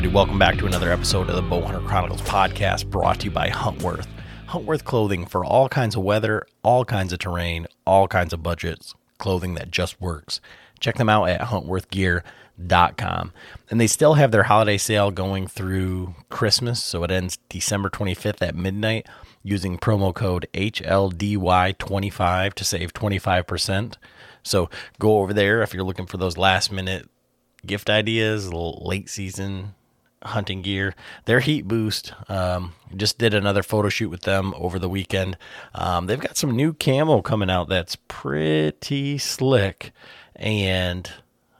everybody. Welcome back to another episode of the Bowhunter Chronicles podcast brought to you by Huntworth. Huntworth clothing for all kinds of weather, all kinds of terrain, all kinds of budgets, clothing that just works. Check them out at huntworthgear.com. And they still have their holiday sale going through Christmas, so it ends December 25th at midnight using promo code HLDY25 to save 25%. So go over there if you're looking for those last minute gift ideas, late season hunting gear. Their heat boost. Um, just did another photo shoot with them over the weekend. Um, they've got some new camo coming out that's pretty slick, and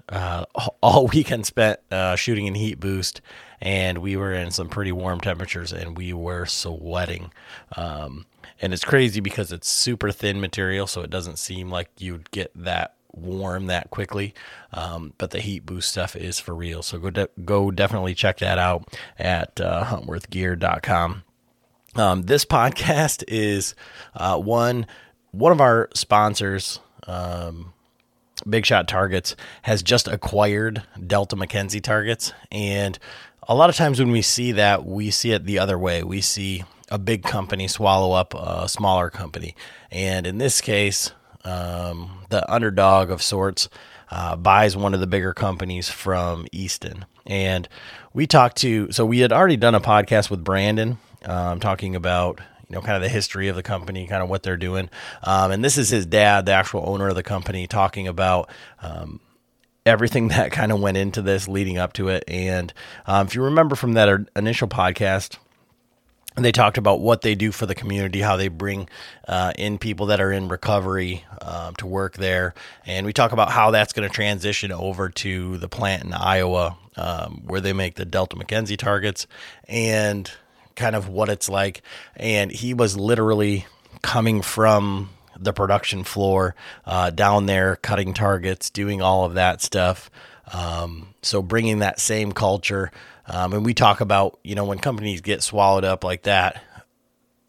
uh, all weekend spent uh, shooting in heat boost, and we were in some pretty warm temperatures, and we were sweating. Um, and it's crazy because it's super thin material, so it doesn't seem like you'd get that warm that quickly. Um, but the heat boost stuff is for real. So go de- go definitely check that out at uh, huntworthgear.com. Um, this podcast is uh, one one of our sponsors. Um, Big Shot Targets has just acquired Delta McKenzie targets, and a lot of times when we see that, we see it the other way. We see a big company swallow up a smaller company, and in this case, um, the underdog of sorts, uh, buys one of the bigger companies from Easton. And we talked to, so we had already done a podcast with Brandon um, talking about, you know, kind of the history of the company, kind of what they're doing. Um, and this is his dad, the actual owner of the company, talking about, um, everything that kind of went into this leading up to it. And um, if you remember from that initial podcast, they talked about what they do for the community, how they bring uh, in people that are in recovery um, to work there, and we talk about how that's going to transition over to the plant in Iowa, um, where they make the Delta McKenzie targets, and kind of what it's like. And he was literally coming from the production floor uh, down there, cutting targets, doing all of that stuff. Um, so bringing that same culture um, and we talk about, you know, when companies get swallowed up like that,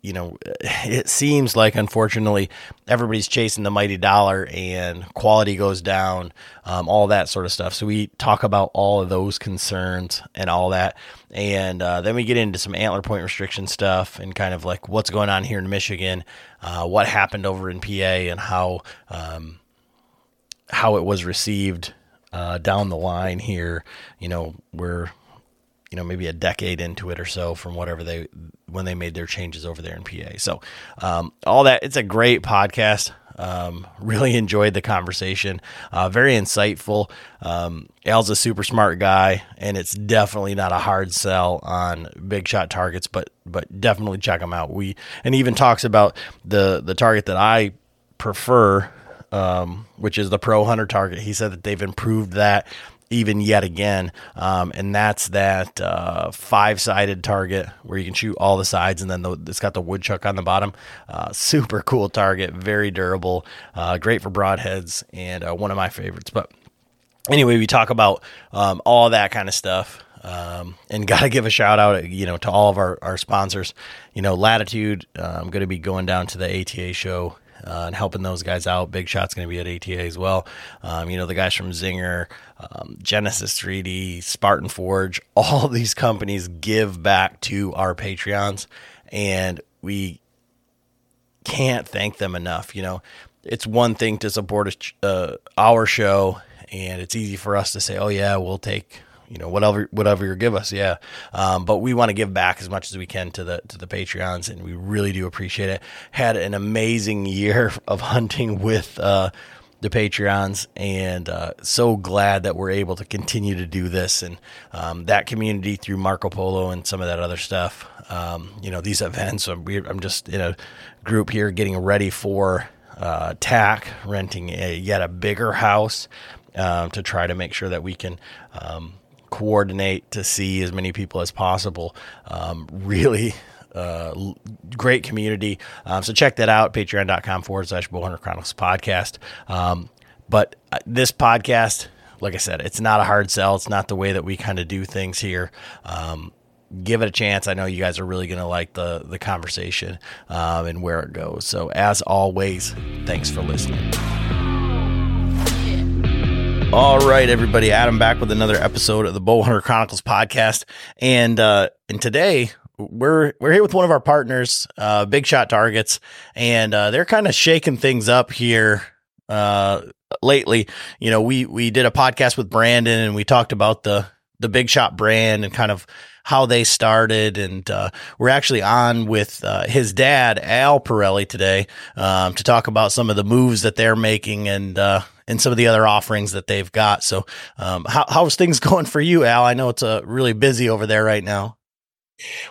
you know, it seems like unfortunately everybody's chasing the mighty dollar and quality goes down, um, all that sort of stuff. So we talk about all of those concerns and all that. And uh, then we get into some antler point restriction stuff and kind of like what's going on here in Michigan, uh, what happened over in PA, and how um, how it was received uh, down the line here. You know, we're you know maybe a decade into it or so from whatever they when they made their changes over there in PA. So um, all that it's a great podcast. Um, really enjoyed the conversation. Uh, very insightful. Um, Al's a super smart guy, and it's definitely not a hard sell on big shot targets, but but definitely check them out. We and even talks about the the target that I prefer um, which is the Pro Hunter target. He said that they've improved that even yet again. Um, and that's that uh, five sided target where you can shoot all the sides and then the, it's got the woodchuck on the bottom. Uh, super cool target, very durable, uh, great for broadheads, and uh, one of my favorites. But anyway, we talk about um, all that kind of stuff. Um, and got to give a shout out, you know, to all of our, our sponsors. You know, Latitude, uh, I'm going to be going down to the ATA show uh, and helping those guys out. Big Shot's going to be at ATA as well. Um, you know, the guys from Zinger, um, Genesis 3D, Spartan Forge, all these companies give back to our Patreons, and we can't thank them enough. You know, it's one thing to support a, uh, our show, and it's easy for us to say, "Oh yeah, we'll take." You know whatever whatever you give us yeah. Um, but we want to give back as much as we can to the to the patreons and we really do appreciate it. Had an amazing year of hunting with uh, the patreons and uh, so glad that we're able to continue to do this and um, that community through marco polo and some of that other stuff. Um, you know these events I'm, I'm just in a group here getting ready for uh, tack renting a, yet a bigger house um, to try to make sure that we can um, coordinate to see as many people as possible. Um, really uh, great community. Um, so check that out, patreon.com forward slash Bowhunter Chronicles podcast. Um, but uh, this podcast, like I said, it's not a hard sell. It's not the way that we kind of do things here. Um, give it a chance. I know you guys are really going to like the, the conversation um, and where it goes. So as always, thanks for listening. All right, everybody. Adam back with another episode of the Bowhunter Chronicles podcast, and uh, and today we're we're here with one of our partners, uh, Big Shot Targets, and uh, they're kind of shaking things up here uh, lately. You know, we we did a podcast with Brandon, and we talked about the the Big Shot brand and kind of how they started. And uh, we're actually on with uh, his dad, Al Perelli, today um, to talk about some of the moves that they're making and uh, and some of the other offerings that they've got. So, um, how, how's things going for you, Al? I know it's uh, really busy over there right now.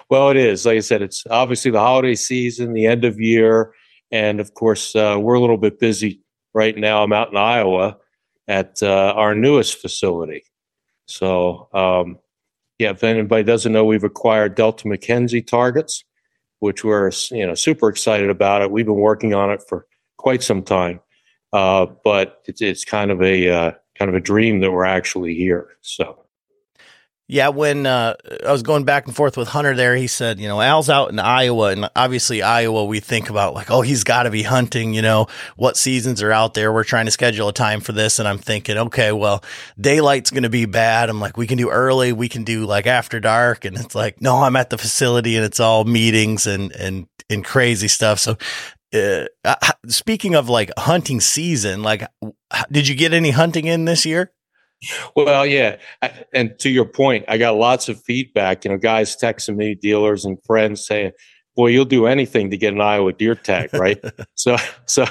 Well, it is. Like I said, it's obviously the holiday season, the end of year, and of course, uh, we're a little bit busy right now. I'm out in Iowa at uh, our newest facility. So, um, yeah, if anybody doesn't know, we've acquired Delta McKenzie targets, which we're you know super excited about it. We've been working on it for quite some time, uh, but it's, it's kind of a uh, kind of a dream that we're actually here. So yeah, when uh, I was going back and forth with Hunter there, he said, you know, Al's out in Iowa, and obviously Iowa, we think about like, oh, he's got to be hunting. You know, what seasons are out there? We're trying to schedule a time for this, and I'm thinking, okay, well, daylight's going to be bad. I'm like, we can do early, we can do like after dark, and it's like, no, I'm at the facility, and it's all meetings and and and crazy stuff. So uh, speaking of like hunting season, like, did you get any hunting in this year? Well, yeah, and to your point, I got lots of feedback. You know, guys texting me, dealers and friends saying, "Boy, you'll do anything to get an Iowa deer tag, right?" so, so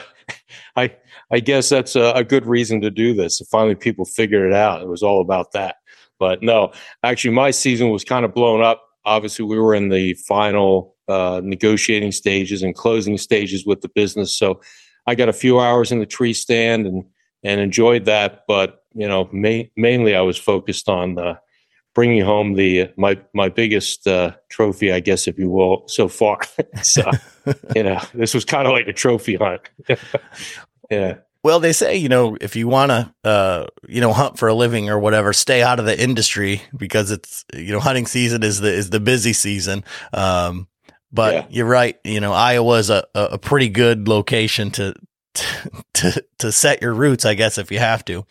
I I guess that's a, a, good reason to do this. finally, people figured it out. It was all about that. But no, actually, my season was kind of blown up. Obviously, we were in the final uh, negotiating stages and closing stages with the business, so I got a few hours in the tree stand and and enjoyed that. But you know, ma- mainly I was focused on uh, bringing home the my my biggest uh, trophy, I guess, if you will, so far. so you know, this was kind of like a trophy hunt. yeah. Well, they say you know if you want to uh, you know hunt for a living or whatever, stay out of the industry because it's you know hunting season is the is the busy season. Um, but yeah. you're right. You know, Iowa is a, a pretty good location to to to set your roots, I guess, if you have to.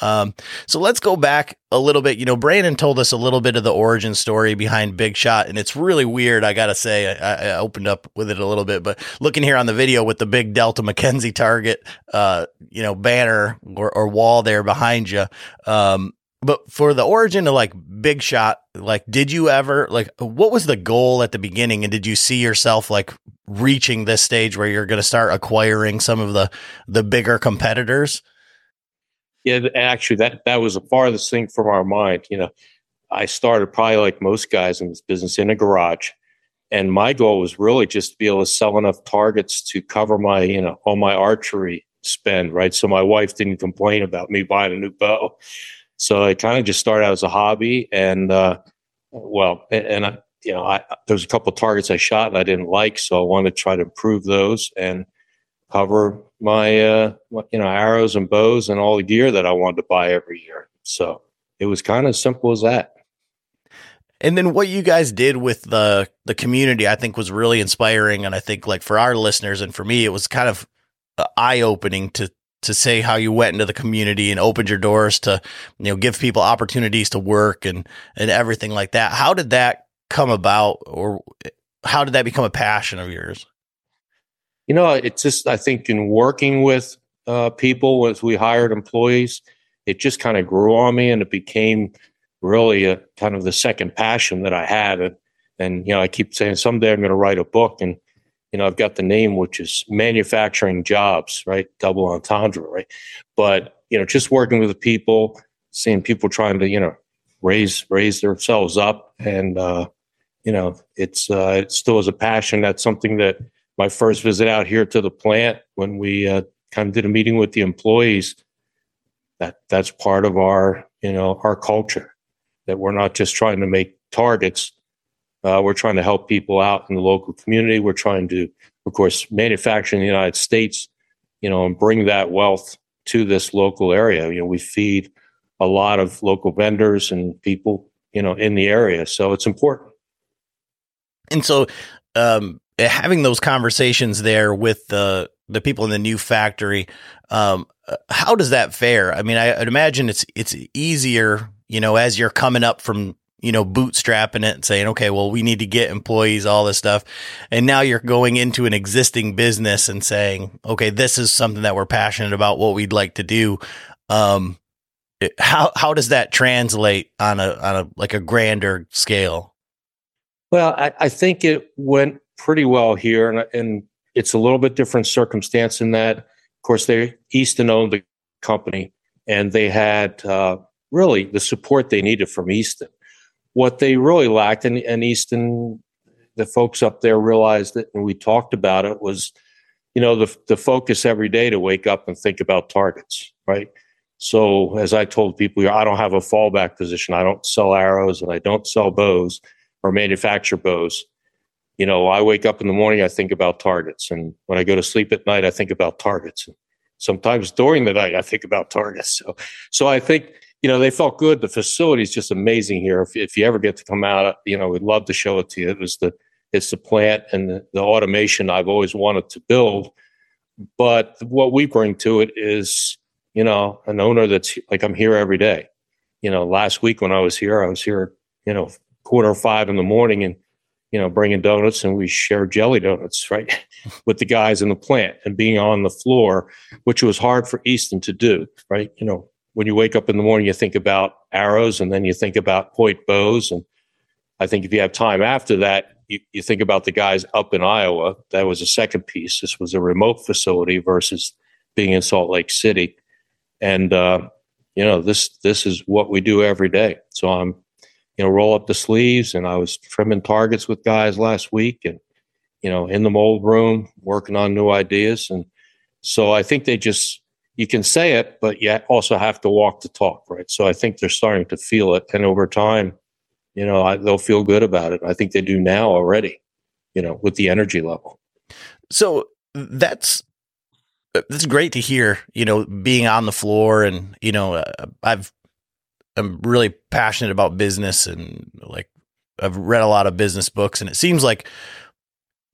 Um, so let's go back a little bit. You know, Brandon told us a little bit of the origin story behind Big Shot, and it's really weird. I gotta say, I, I opened up with it a little bit, but looking here on the video with the big Delta McKenzie target, uh, you know, banner or, or wall there behind you, um, but for the origin of like big shot like did you ever like what was the goal at the beginning? And did you see yourself like reaching this stage where you're going to start acquiring some of the the bigger competitors? Yeah actually that that was the farthest thing from our mind you know. I started probably like most guys in this business in a garage. And my goal was really just to be able to sell enough targets to cover my you know all my archery spend right? So my wife didn't complain about me buying a new bow so I kind of just started out as a hobby, and uh, well, and, and I, you know, I, there was a couple targets I shot and I didn't like, so I wanted to try to improve those and cover my, uh, you know, arrows and bows and all the gear that I wanted to buy every year. So it was kind of simple as that. And then what you guys did with the the community, I think, was really inspiring, and I think like for our listeners and for me, it was kind of uh, eye opening to to say how you went into the community and opened your doors to you know give people opportunities to work and and everything like that. How did that come about or how did that become a passion of yours? You know it's just i think in working with uh, people as we hired employees it just kind of grew on me and it became really a kind of the second passion that i had. And, and you know i keep saying someday i'm going to write a book and you know, I've got the name, which is manufacturing jobs, right? Double entendre, right? But, you know, just working with the people, seeing people trying to, you know, raise, raise themselves up. And, uh, you know, it's, uh, it still is a passion. That's something that my first visit out here to the plant when we, uh, kind of did a meeting with the employees, that that's part of our, you know, our culture that we're not just trying to make targets uh, we're trying to help people out in the local community. We're trying to, of course, manufacture in the United States, you know, and bring that wealth to this local area. You know, we feed a lot of local vendors and people, you know, in the area. So it's important. And so, um, having those conversations there with the the people in the new factory, um, how does that fare? I mean, I, would imagine it's it's easier, you know, as you're coming up from you know bootstrapping it and saying, okay, well, we need to get employees, all this stuff, and now you're going into an existing business and saying, okay, this is something that we're passionate about, what we'd like to do. Um, how how does that translate on a on a like a grander scale? Well, I, I think it went pretty well here, and, and it's a little bit different circumstance in that, of course, they Easton owned the company, and they had uh, really the support they needed from Easton. What they really lacked, and, and Easton, the folks up there realized that, and we talked about it, was you know the the focus every day to wake up and think about targets, right? So as I told people, I don't have a fallback position. I don't sell arrows and I don't sell bows or manufacture bows. You know, I wake up in the morning, I think about targets, and when I go to sleep at night, I think about targets. Sometimes during the night, I think about targets. So, so I think you know they felt good. The facility is just amazing here. If, if you ever get to come out, you know, we'd love to show it to you. It was the it's the plant and the, the automation I've always wanted to build. But what we bring to it is you know, an owner that's like I'm here every day. You know, last week when I was here, I was here, you know, quarter five in the morning and, you know, bringing donuts and we shared jelly donuts, right, with the guys in the plant and being on the floor, which was hard for Easton to do, right? You know, when you wake up in the morning, you think about arrows and then you think about point bows. And I think if you have time after that, you, you think about the guys up in Iowa. That was a second piece. This was a remote facility versus being in Salt Lake City and uh, you know this this is what we do every day. So I'm you know roll up the sleeves, and I was trimming targets with guys last week, and you know in the mold room working on new ideas, and so I think they just you can say it, but you also have to walk the talk, right? So I think they're starting to feel it, and over time, you know, I, they'll feel good about it. I think they do now already, you know, with the energy level. So that's it's great to hear, you know, being on the floor and, you know, uh, I've, I'm really passionate about business and like I've read a lot of business books and it seems like,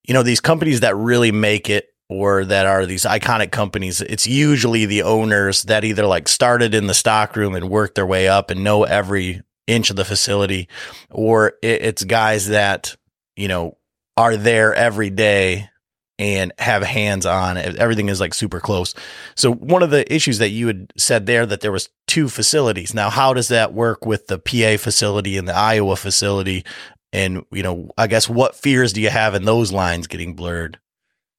you know, these companies that really make it or that are these iconic companies, it's usually the owners that either like started in the stockroom and worked their way up and know every inch of the facility, or it's guys that, you know, are there every day and have hands on. Everything is like super close. So one of the issues that you had said there that there was two facilities. Now, how does that work with the PA facility and the Iowa facility? And you know, I guess what fears do you have in those lines getting blurred?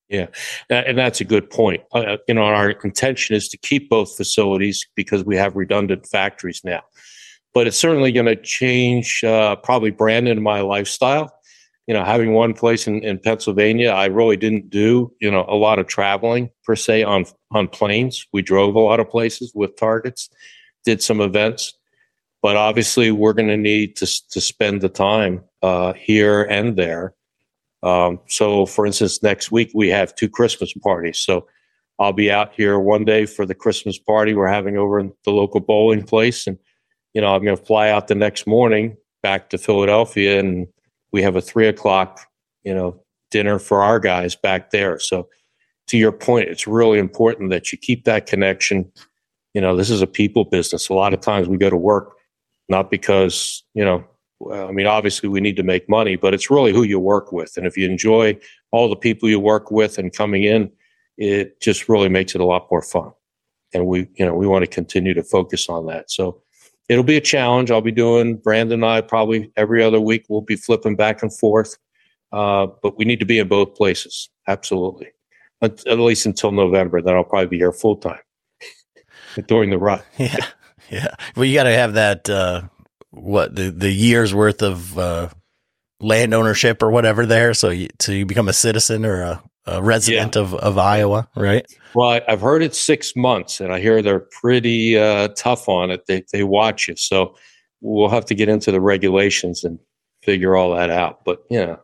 Yeah, and that's a good point. Uh, you know, our intention is to keep both facilities because we have redundant factories now. But it's certainly going to change uh, probably Brandon and my lifestyle you know, having one place in, in Pennsylvania, I really didn't do, you know, a lot of traveling per se on on planes. We drove a lot of places with targets, did some events, but obviously we're going to need to to spend the time uh, here and there. Um, so, for instance, next week we have two Christmas parties. So, I'll be out here one day for the Christmas party we're having over in the local bowling place, and you know, I'm going to fly out the next morning back to Philadelphia and we have a three o'clock, you know, dinner for our guys back there. So to your point, it's really important that you keep that connection. You know, this is a people business. A lot of times we go to work not because, you know, I mean, obviously we need to make money, but it's really who you work with. And if you enjoy all the people you work with and coming in, it just really makes it a lot more fun. And we, you know, we want to continue to focus on that. So it'll be a challenge. I'll be doing Brandon and I probably every other week. We'll be flipping back and forth, uh, but we need to be in both places. Absolutely, at, at least until November. Then I'll probably be here full time during the run. yeah, yeah. Well, you got to have that. Uh, what the the year's worth of uh, land ownership or whatever there, so you so you become a citizen or a, a resident yeah. of of Iowa, right? Well, I've heard it's six months, and I hear they're pretty uh, tough on it. They they watch you, so we'll have to get into the regulations and figure all that out. But you know,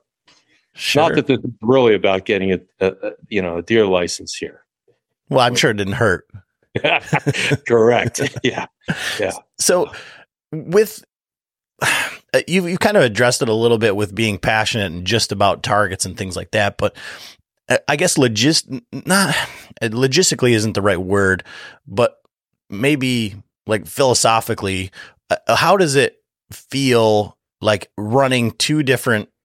sure. not that it's really about getting a, a, you know a deer license here. Well, I'm sure it didn't hurt. Correct. yeah. Yeah. So with you you kind of addressed it a little bit with being passionate and just about targets and things like that, but uh, I guess logist not uh, logistically isn't the right word, but maybe like philosophically, how does it feel like running two different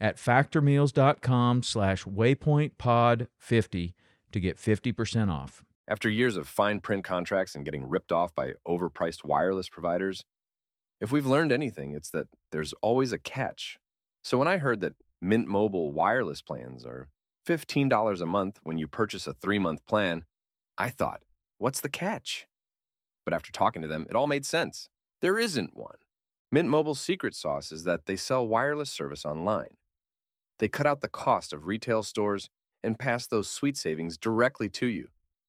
at factormeals.com slash waypointpod50 to get 50% off. After years of fine print contracts and getting ripped off by overpriced wireless providers, if we've learned anything, it's that there's always a catch. So when I heard that Mint Mobile wireless plans are $15 a month when you purchase a three month plan, I thought, what's the catch? But after talking to them, it all made sense. There isn't one. Mint Mobile's secret sauce is that they sell wireless service online. They cut out the cost of retail stores and pass those sweet savings directly to you.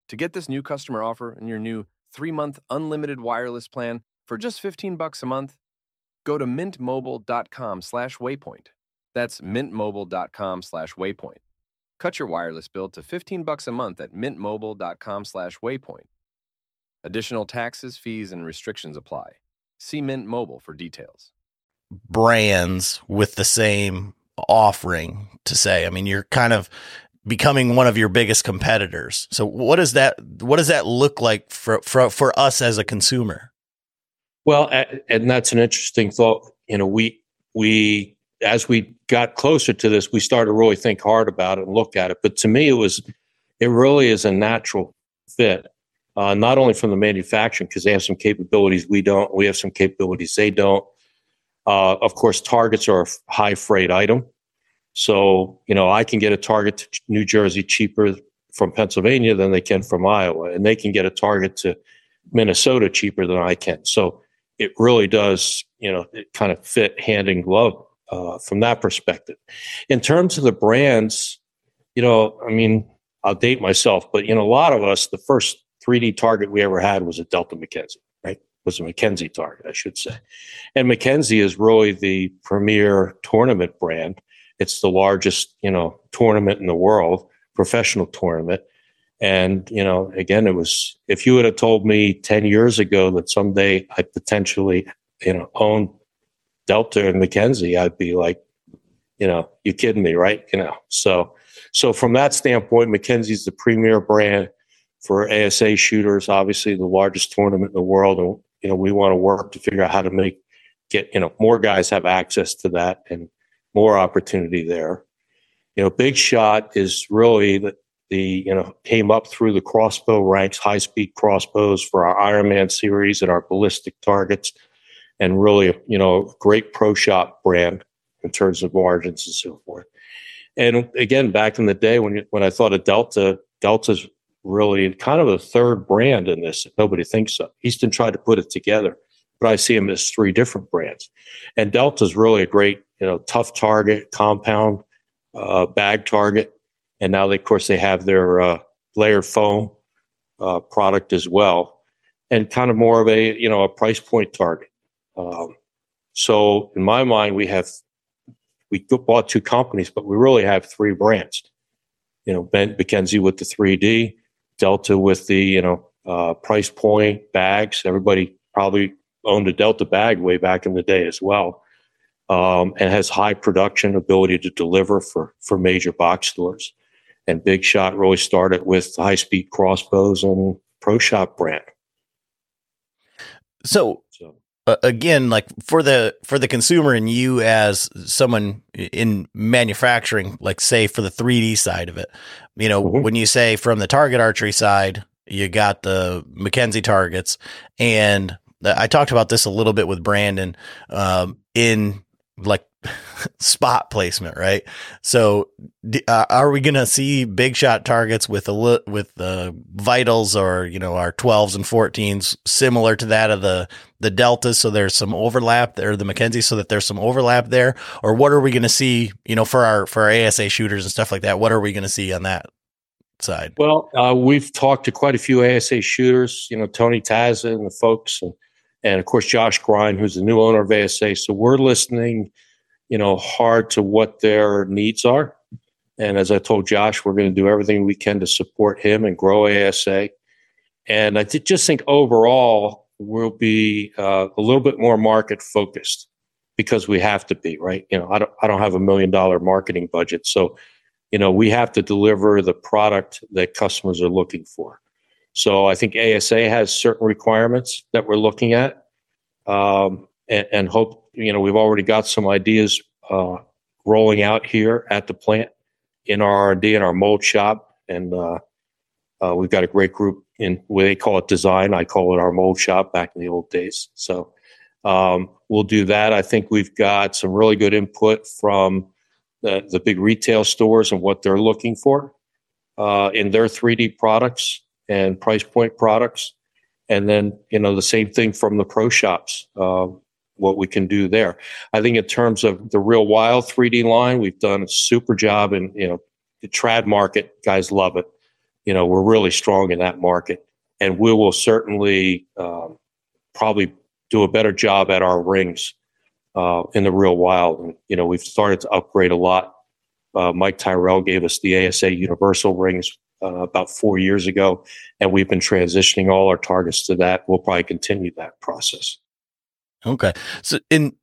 To get this new customer offer and your new 3-month unlimited wireless plan for just 15 bucks a month, go to mintmobile.com/waypoint. That's mintmobile.com/waypoint. Cut your wireless bill to 15 bucks a month at mintmobile.com/waypoint. Additional taxes, fees and restrictions apply. See Mint Mobile for details. Brands with the same offering to say. I mean, you're kind of becoming one of your biggest competitors. So what does that what does that look like for for for us as a consumer? Well, and that's an interesting thought. You know, we we as we got closer to this, we started to really think hard about it and look at it. But to me, it was it really is a natural fit. Uh, not only from the manufacturing because they have some capabilities we don't, we have some capabilities they don't. Uh, of course, targets are a high freight item. So, you know, I can get a target to New Jersey cheaper from Pennsylvania than they can from Iowa, and they can get a target to Minnesota cheaper than I can. So it really does, you know, it kind of fit hand in glove uh, from that perspective. In terms of the brands, you know, I mean, I'll date myself, but, know, a lot of us, the first 3D target we ever had was a Delta McKenzie right? was a McKenzie target, I should say. And McKenzie is really the premier tournament brand. It's the largest, you know, tournament in the world, professional tournament. And, you know, again, it was, if you would have told me 10 years ago that someday I potentially, you know, own Delta and McKenzie, I'd be like, you know, you kidding me, right? You know, so, so from that standpoint, McKenzie's the premier brand for ASA shooters, obviously the largest tournament in the world. And you know, we want to work to figure out how to make get you know more guys have access to that and more opportunity there. You know, Big Shot is really the, the you know came up through the crossbow ranks, high speed crossbows for our Ironman series and our ballistic targets, and really you know great pro shop brand in terms of margins and so forth. And again, back in the day when when I thought of Delta, Delta's really kind of a third brand in this. Nobody thinks so. Easton tried to put it together, but I see them as three different brands. And Delta is really a great, you know, tough target, compound, uh, bag target. And now, they, of course, they have their uh, layered foam uh, product as well, and kind of more of a, you know, a price point target. Um, so in my mind, we have we bought two companies, but we really have three brands. You know, Ben McKenzie with the 3D, Delta with the you know uh, price point bags. Everybody probably owned a Delta bag way back in the day as well, um, and has high production ability to deliver for for major box stores. And Big Shot really started with high speed crossbows and Pro Shop brand. So, so uh, again, like for the for the consumer and you as someone in manufacturing, like say for the 3D side of it, you know, mm-hmm. when you say from the target archery side, you got the McKenzie targets, and I talked about this a little bit with Brandon um, in like spot placement, right? So, uh, are we going to see big shot targets with a li- with the vitals or you know our 12s and 14s similar to that of the the deltas? So there's some overlap there, the McKenzie, so that there's some overlap there, or what are we going to see? You know, for our for our ASA shooters and stuff like that, what are we going to see on that side? Well, uh, we've talked to quite a few ASA shooters. You know, Tony Taza and the folks, and and of course Josh Grind, who's the new owner of ASA. So we're listening you know, hard to what their needs are. And as I told Josh, we're going to do everything we can to support him and grow ASA. And I just think overall we'll be uh, a little bit more market focused because we have to be right. You know, I don't I don't have a million dollar marketing budget, so you know we have to deliver the product that customers are looking for. So I think ASA has certain requirements that we're looking at, um, and, and hope you know, we've already got some ideas uh, rolling out here at the plant in our R&D in our mold shop, and uh, uh, we've got a great group in they call it design. I call it our mold shop back in the old days. So um, we'll do that. I think we've got some really good input from the, the big retail stores and what they're looking for uh, in their 3D products and price point products. And then, you know, the same thing from the pro shops. Uh, what we can do there. I think in terms of the real wild 3D line, we've done a super job in, you know, the trad market, guys love it. You know, we're really strong in that market and we will certainly um, probably do a better job at our rings uh, in the real wild. And, you know, we've started to upgrade a lot. Uh, Mike Tyrrell gave us the ASA Universal rings uh, about four years ago, and we've been transitioning all our targets to that. We'll probably continue that process. Okay. So in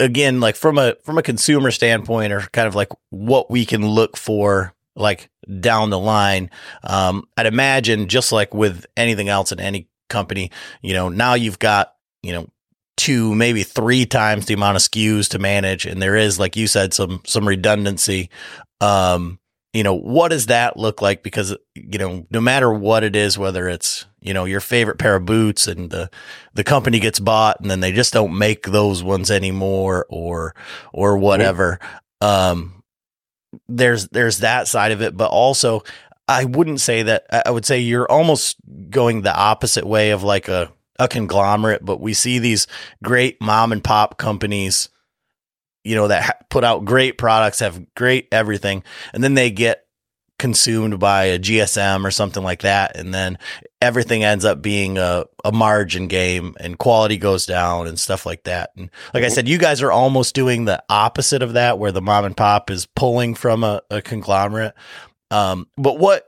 again, like from a from a consumer standpoint, or kind of like what we can look for, like down the line, um, I'd imagine just like with anything else in any company, you know, now you've got you know two maybe three times the amount of SKUs to manage, and there is, like you said, some some redundancy. Um, you know, what does that look like? Because, you know, no matter what it is, whether it's, you know, your favorite pair of boots and the, the company gets bought and then they just don't make those ones anymore or, or whatever. Um, there's, there's that side of it, but also I wouldn't say that I would say you're almost going the opposite way of like a, a conglomerate, but we see these great mom and pop companies you know, that put out great products, have great everything, and then they get consumed by a GSM or something like that. And then everything ends up being a, a margin game and quality goes down and stuff like that. And like I said, you guys are almost doing the opposite of that where the mom and pop is pulling from a, a conglomerate. Um, but what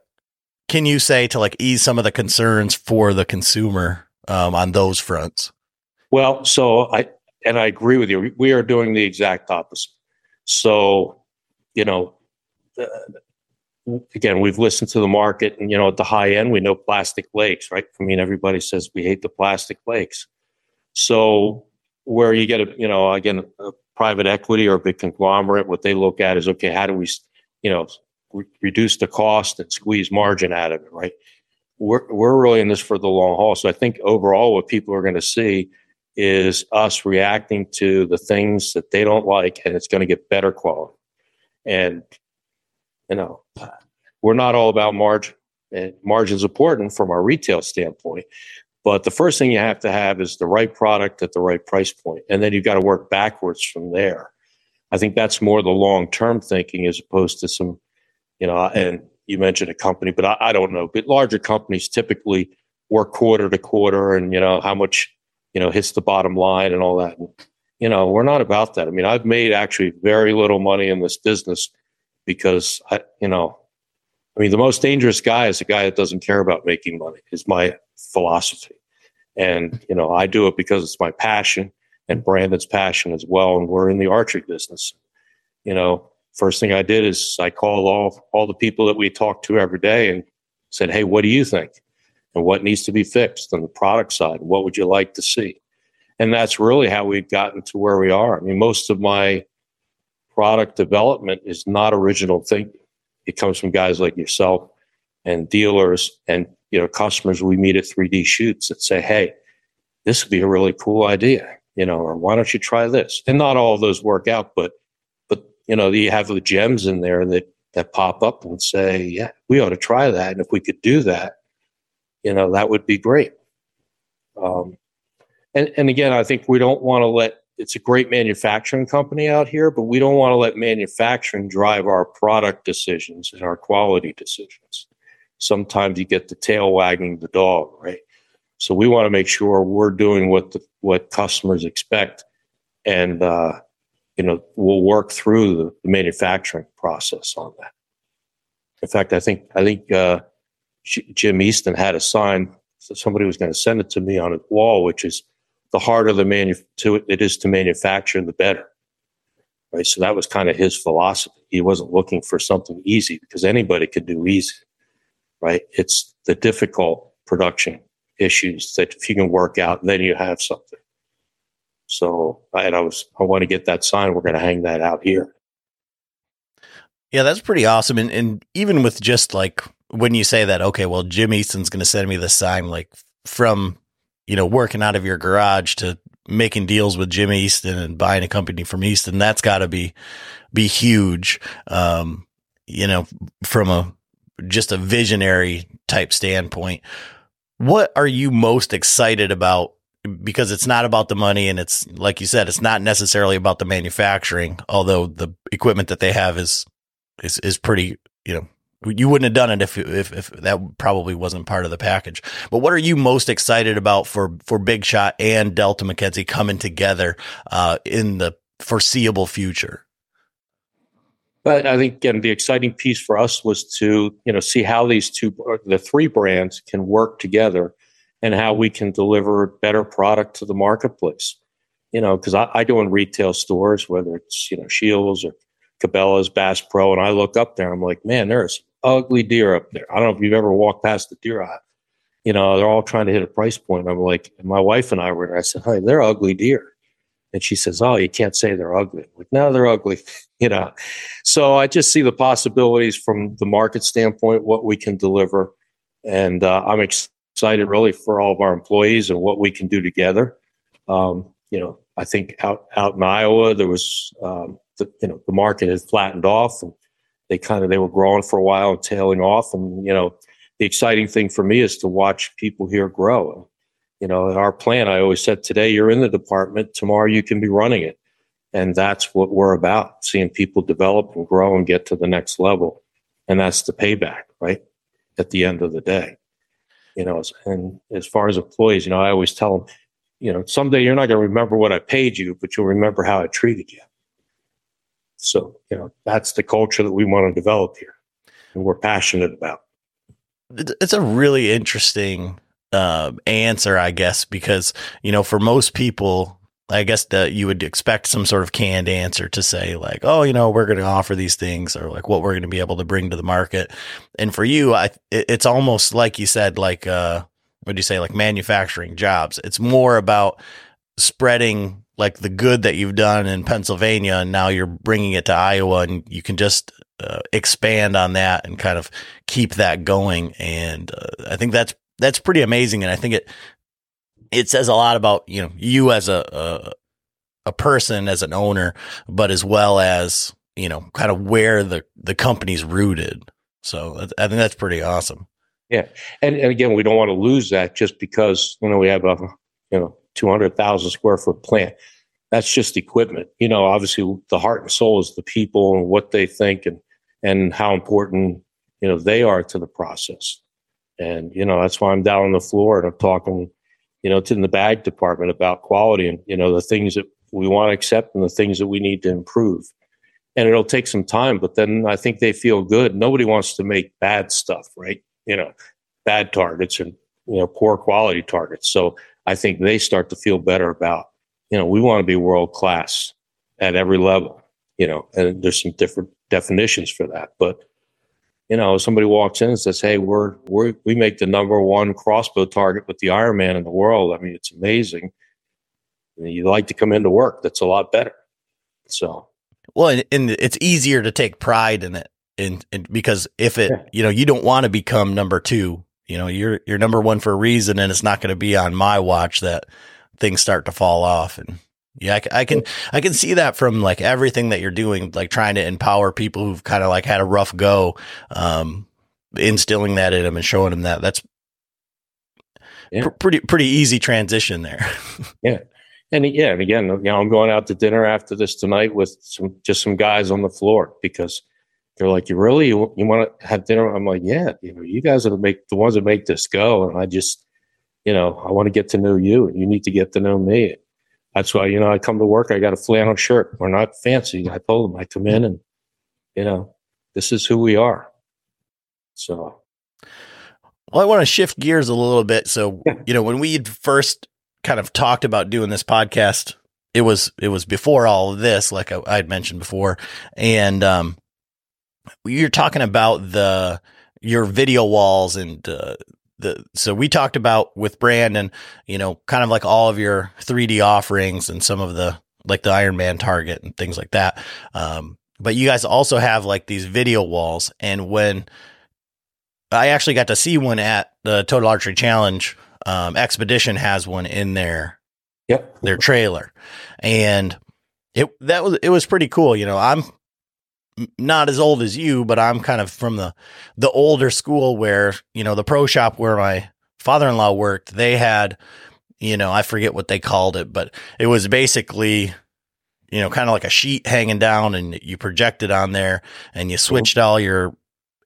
can you say to like ease some of the concerns for the consumer um, on those fronts? Well, so I, and I agree with you. We are doing the exact opposite. So, you know, uh, again, we've listened to the market, and you know, at the high end, we know plastic lakes, right? I mean, everybody says we hate the plastic lakes. So, where you get a, you know, again, a private equity or a big conglomerate, what they look at is, okay, how do we, you know, re- reduce the cost and squeeze margin out of it, right? We're we're really in this for the long haul. So, I think overall, what people are going to see is us reacting to the things that they don't like and it's going to get better quality. And you know we're not all about margin and eh, margin's important from our retail standpoint but the first thing you have to have is the right product at the right price point and then you've got to work backwards from there. I think that's more the long term thinking as opposed to some you know and you mentioned a company but I, I don't know but larger companies typically work quarter to quarter and you know how much you know, hits the bottom line and all that. You know, we're not about that. I mean, I've made actually very little money in this business because I, you know, I mean, the most dangerous guy is a guy that doesn't care about making money, is my philosophy. And, you know, I do it because it's my passion and Brandon's passion as well. And we're in the archery business. You know, first thing I did is I called all, all the people that we talk to every day and said, Hey, what do you think? What needs to be fixed on the product side. What would you like to see? And that's really how we've gotten to where we are. I mean, most of my product development is not original thinking. It comes from guys like yourself and dealers and you know, customers we meet at 3D shoots that say, "Hey, this would be a really cool idea," you know, or "Why don't you try this?" And not all of those work out, but but you know, you have the gems in there that that pop up and say, "Yeah, we ought to try that," and if we could do that, you know, that would be great. Um, and and again, I think we don't want to let it's a great manufacturing company out here, but we don't want to let manufacturing drive our product decisions and our quality decisions. Sometimes you get the tail wagging the dog, right? So we want to make sure we're doing what the, what customers expect, and uh, you know we'll work through the, the, manufacturing process on that. In fact, I think I think uh, Jim Easton had a sign. So somebody was going to send it to me on a wall, which is the harder the manu- to it is to manufacture, the better. Right. So that was kind of his philosophy. He wasn't looking for something easy because anybody could do easy. Right. It's the difficult production issues that if you can work out, then you have something. So, and I was, I want to get that sign. We're going to hang that out here. Yeah, that's pretty awesome. And, and even with just like when you say that, okay, well, Jim Easton's going to send me the sign, like from you know, working out of your garage to making deals with Jim Easton and buying a company from Easton, that's got to be be huge. Um, you know, from a just a visionary type standpoint. What are you most excited about? Because it's not about the money, and it's like you said, it's not necessarily about the manufacturing. Although the equipment that they have is is is pretty, you know, you wouldn't have done it if, if, if that probably wasn't part of the package. But what are you most excited about for for Big Shot and Delta McKenzie coming together uh, in the foreseeable future? But I think again, the exciting piece for us was to you know see how these two, the three brands, can work together, and how we can deliver better product to the marketplace. You know, because I, I go in retail stores, whether it's you know Scheels or Cabela's, Bass Pro, and I look up there. I'm like, man, there's ugly deer up there. I don't know if you've ever walked past the deer eye. You know, they're all trying to hit a price point. I'm like, my wife and I were there. I said, hey, they're ugly deer. And she says, oh, you can't say they're ugly. I'm like, no, they're ugly. you know, so I just see the possibilities from the market standpoint, what we can deliver. And uh, I'm excited really for all of our employees and what we can do together. Um, you know, I think out, out in Iowa, there was, um, the, you know, the market has flattened off and they kind of they were growing for a while and tailing off. And you know the exciting thing for me is to watch people here grow. You know in our plan i always said today you're in the department tomorrow you can be running it. And that's what we're about seeing people develop and grow and get to the next level. And that's the payback right? At the end of the day. You know and as far as employees you know i always tell them you know someday you're not going to remember what i paid you but you'll remember how i treated you so, you know, that's the culture that we want to develop here and we're passionate about. It's a really interesting uh, answer, I guess, because, you know, for most people, I guess that you would expect some sort of canned answer to say like, oh, you know, we're going to offer these things or like what we're going to be able to bring to the market. And for you, I, it's almost like you said, like, uh, what do you say, like manufacturing jobs. It's more about spreading like the good that you've done in Pennsylvania, and now you're bringing it to Iowa, and you can just uh, expand on that and kind of keep that going. And uh, I think that's that's pretty amazing, and I think it it says a lot about you know you as a, a a person as an owner, but as well as you know kind of where the the company's rooted. So I think that's pretty awesome. Yeah, and, and again, we don't want to lose that just because you know we have a you know 200,000 square foot plant. That's just equipment. You know, obviously the heart and soul is the people and what they think and, and how important, you know, they are to the process. And, you know, that's why I'm down on the floor and I'm talking, you know, to the bag department about quality and, you know, the things that we want to accept and the things that we need to improve. And it'll take some time, but then I think they feel good. Nobody wants to make bad stuff, right? You know, bad targets and, you know, poor quality targets. So I think they start to feel better about, you know, we want to be world class at every level, you know, and there's some different definitions for that. But, you know, somebody walks in and says, Hey, we're, we're, we make the number one crossbow target with the Ironman in the world. I mean, it's amazing. And you like to come into work. That's a lot better. So, well, and, and it's easier to take pride in it. And, because if it, yeah. you know, you don't want to become number two you know, you're you're number one for a reason, and it's not going to be on my watch that things start to fall off. And yeah, I, I, can I can see that from like everything that you're doing, like trying to empower people who've kind of like had a rough go, um, instilling that in them and showing them that. That's yeah. pr- pretty pretty easy transition there. yeah. And yeah, and again, you know, I'm going out to dinner after this tonight with some just some guys on the floor because they're like, "You really you, you want to have dinner?" I'm like, "Yeah, you know, you guys are the make the ones that make this go." And I just, you know, I want to get to know you, and you need to get to know me. That's why you know I come to work. I got a flannel shirt. We're not fancy. I told them I come in and, you know, this is who we are. So well, I want to shift gears a little bit. So, you know, when we first kind of talked about doing this podcast, it was it was before all of this, like I, had mentioned before, and um, you're talking about the your video walls and uh, the so we talked about with Brandon, you know, kind of like all of your 3D offerings and some of the like the Iron Man target and things like that. Um, but you guys also have like these video walls, and when I actually got to see one at the Total Archery Challenge, um, Expedition has one in their yep. their trailer, and it that was it was pretty cool. You know, I'm not as old as you, but I'm kind of from the the older school where you know the pro shop where my father-in-law worked. They had, you know, I forget what they called it, but it was basically, you know, kind of like a sheet hanging down, and you projected on there, and you switched all your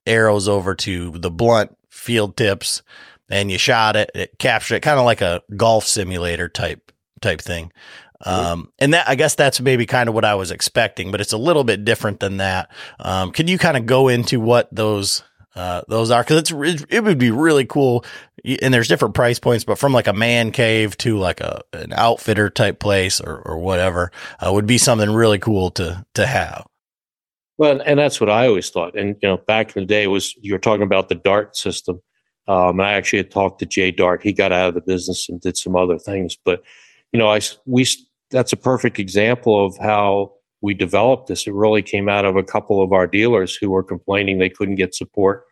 arrows over to the blunt field tips, and you shot it, it captured it, kind of like a golf simulator type type thing. Um, and that, I guess that's maybe kind of what I was expecting, but it's a little bit different than that. Um, can you kind of go into what those, uh, those are? Cause it's, it would be really cool. And there's different price points, but from like a man cave to like a, an outfitter type place or, or whatever, uh, would be something really cool to, to have. Well, and that's what I always thought. And, you know, back in the day was, you were talking about the DART system. Um, I actually had talked to Jay Dart. He got out of the business and did some other things, but you know, I we that's a perfect example of how we developed this. It really came out of a couple of our dealers who were complaining they couldn't get support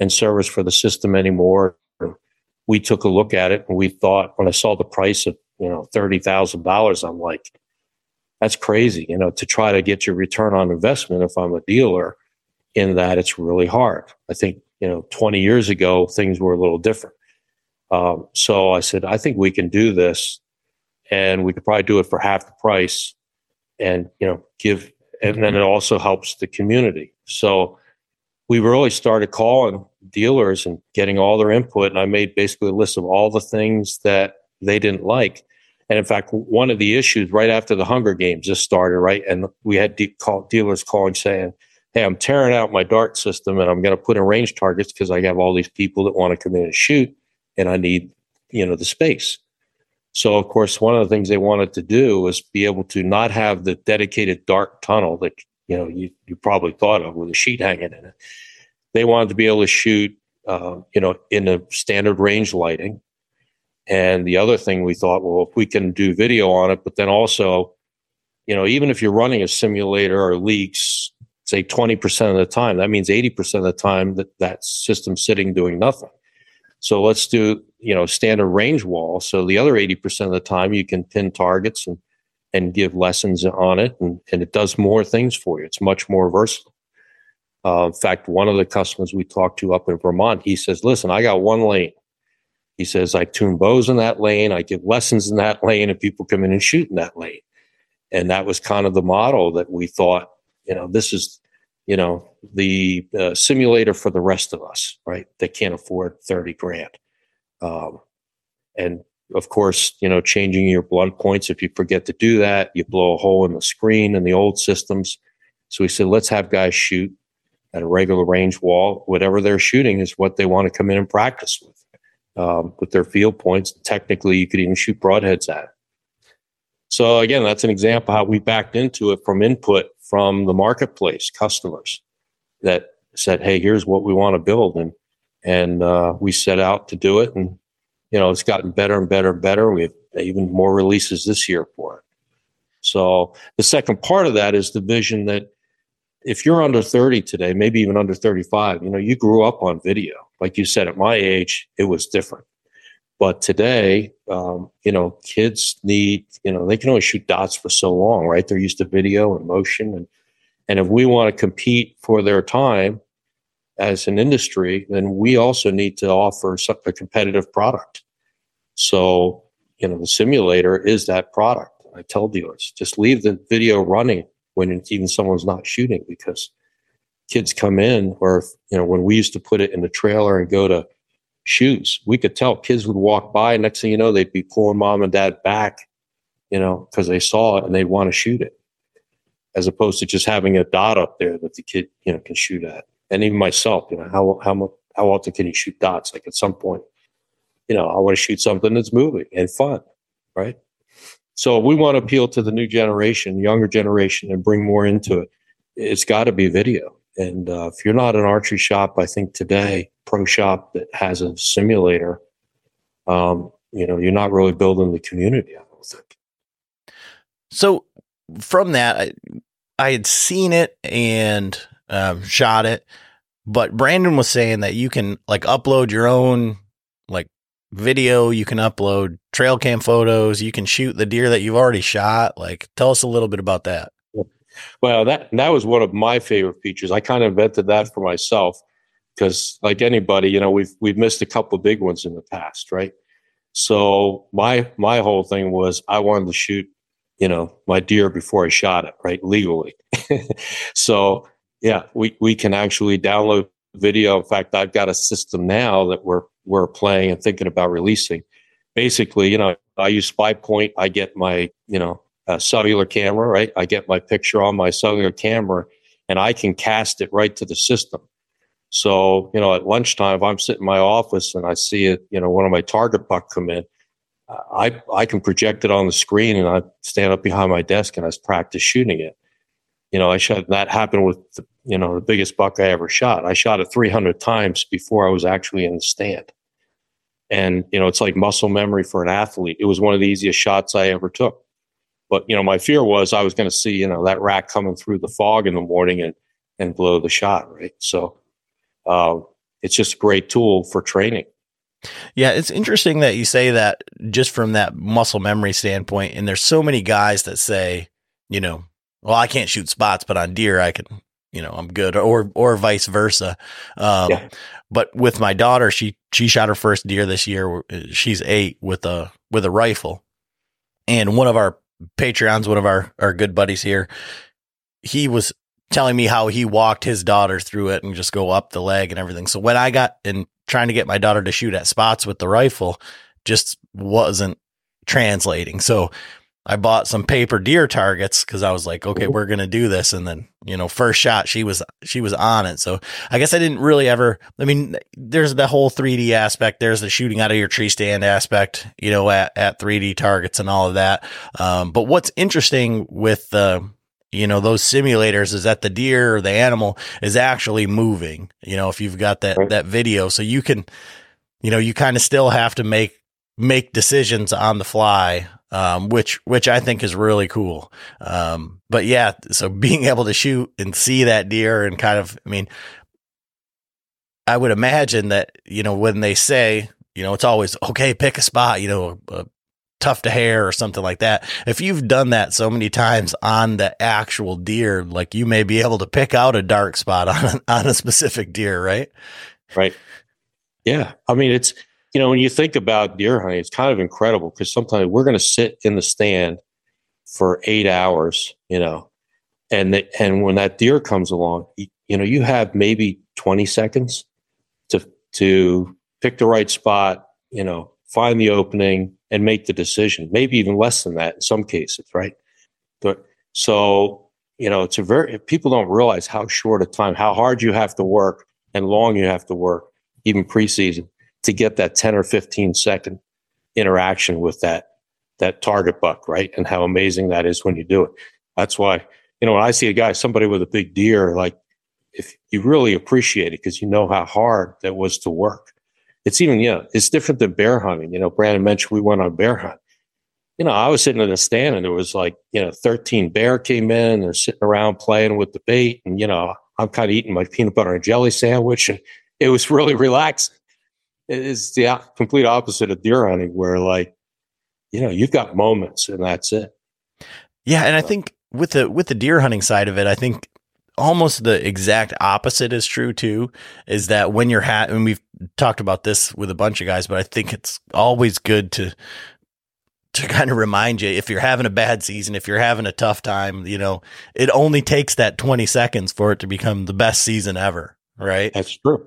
and service for the system anymore. We took a look at it and we thought when I saw the price of, you know, thirty thousand dollars, I'm like, that's crazy, you know, to try to get your return on investment if I'm a dealer in that it's really hard. I think, you know, 20 years ago, things were a little different. Um, so I said, I think we can do this and we could probably do it for half the price and you know give and then it also helps the community. So we really started calling dealers and getting all their input and i made basically a list of all the things that they didn't like. And in fact one of the issues right after the hunger games just started right? And we had de- call, dealers calling saying hey i'm tearing out my dart system and i'm going to put in range targets because i have all these people that want to come in and shoot and i need you know the space so, of course, one of the things they wanted to do was be able to not have the dedicated dark tunnel that you know you, you probably thought of with a sheet hanging in it. They wanted to be able to shoot, uh, you know, in a standard range lighting. And the other thing we thought, well, if we can do video on it, but then also, you know, even if you're running a simulator or leaks, say 20% of the time, that means 80% of the time that that system's sitting doing nothing. So let's do, you know, standard range wall. So the other 80% of the time you can pin targets and, and give lessons on it. And, and it does more things for you. It's much more versatile. Uh, in fact, one of the customers we talked to up in Vermont, he says, listen, I got one lane. He says, I tune bows in that lane. I give lessons in that lane and people come in and shoot in that lane. And that was kind of the model that we thought, you know, this is you know, the uh, simulator for the rest of us, right? They can't afford 30 grand. Um, and of course, you know, changing your blunt points. If you forget to do that, you blow a hole in the screen in the old systems. So we said, let's have guys shoot at a regular range wall. Whatever they're shooting is what they want to come in and practice with, um, with their field points. Technically, you could even shoot broadheads at it. So again, that's an example how we backed into it from input from the marketplace customers that said, "Hey, here's what we want to build," and and uh, we set out to do it, and you know it's gotten better and better and better. We have even more releases this year for it. So the second part of that is the vision that if you're under 30 today, maybe even under 35, you know, you grew up on video. like you said, at my age, it was different. But today, um, you know, kids need, you know, they can only shoot dots for so long, right? They're used to video and motion. And, and if we want to compete for their time as an industry, then we also need to offer a competitive product. So, you know, the simulator is that product. I tell dealers, just leave the video running when even someone's not shooting because kids come in or, you know, when we used to put it in the trailer and go to shoes. We could tell kids would walk by. Next thing you know, they'd be pulling mom and dad back, you know, because they saw it and they'd want to shoot it, as opposed to just having a dot up there that the kid, you know, can shoot at. And even myself, you know, how how how often can you shoot dots? Like at some point, you know, I want to shoot something that's moving and fun, right? So we want to appeal to the new generation, younger generation, and bring more into it. It's got to be video. And uh, if you're not an archery shop, I think today, pro shop that has a simulator, um, you know, you're not really building the community. I don't think. So from that, I, I had seen it and um, shot it, but Brandon was saying that you can like upload your own like video, you can upload trail cam photos, you can shoot the deer that you've already shot. Like, tell us a little bit about that. Well, that that was one of my favorite features. I kind of invented that for myself because, like anybody, you know, we've we've missed a couple of big ones in the past, right? So my my whole thing was I wanted to shoot, you know, my deer before I shot it, right, legally. so yeah, we we can actually download video. In fact, I've got a system now that we're we're playing and thinking about releasing. Basically, you know, I use SpyPoint. I get my, you know, a cellular camera, right? I get my picture on my cellular camera and I can cast it right to the system. So, you know, at lunchtime, if I'm sitting in my office and I see it, you know, one of my target buck come in, I, I can project it on the screen and I stand up behind my desk and I practice shooting it. You know, I shot that happened with, the, you know, the biggest buck I ever shot. I shot it 300 times before I was actually in the stand. And, you know, it's like muscle memory for an athlete. It was one of the easiest shots I ever took. But you know, my fear was I was going to see you know that rack coming through the fog in the morning and and blow the shot right. So uh, it's just a great tool for training. Yeah, it's interesting that you say that just from that muscle memory standpoint. And there's so many guys that say, you know, well, I can't shoot spots, but on deer I can, you know, I'm good, or or vice versa. Um, yeah. But with my daughter, she she shot her first deer this year. She's eight with a with a rifle, and one of our Patreon's one of our, our good buddies here. He was telling me how he walked his daughter through it and just go up the leg and everything. So when I got in trying to get my daughter to shoot at spots with the rifle, just wasn't translating. So I bought some paper deer targets because I was like, okay, we're gonna do this. And then, you know, first shot, she was she was on it. So I guess I didn't really ever. I mean, there's the whole 3D aspect. There's the shooting out of your tree stand aspect, you know, at at 3D targets and all of that. Um, but what's interesting with the you know those simulators is that the deer or the animal is actually moving you know if you've got that that video so you can you know you kind of still have to make make decisions on the fly um, which which I think is really cool. Um, but yeah, so being able to shoot and see that deer and kind of, I mean, I would imagine that you know when they say you know it's always okay, pick a spot, you know, a, tuft of hair or something like that. If you've done that so many times on the actual deer, like you may be able to pick out a dark spot on on a specific deer, right? Right. Yeah, I mean it's you know, when you think about deer hunting, it's kind of incredible because sometimes we're going to sit in the stand for eight hours, you know, and the, and when that deer comes along, you, you know, you have maybe twenty seconds to to pick the right spot, you know, find the opening and make the decision. Maybe even less than that in some cases, right? But so you know, it's a very people don't realize how short a time, how hard you have to work and long you have to work, even preseason to get that 10 or 15 second interaction with that that target buck, right? And how amazing that is when you do it. That's why, you know, when I see a guy, somebody with a big deer, like if you really appreciate it because you know how hard that was to work. It's even, you know, it's different than bear hunting. You know, Brandon mentioned we went on bear hunt. You know, I was sitting in the stand and there was like, you know, 13 bear came in, they're sitting around playing with the bait. And, you know, I'm kind of eating my peanut butter and jelly sandwich and it was really relaxing. It is the complete opposite of deer hunting, where like, you know, you've got moments and that's it. Yeah, and I think with the with the deer hunting side of it, I think almost the exact opposite is true too. Is that when you're hat, and we've talked about this with a bunch of guys, but I think it's always good to to kind of remind you if you're having a bad season, if you're having a tough time, you know, it only takes that 20 seconds for it to become the best season ever, right? That's true.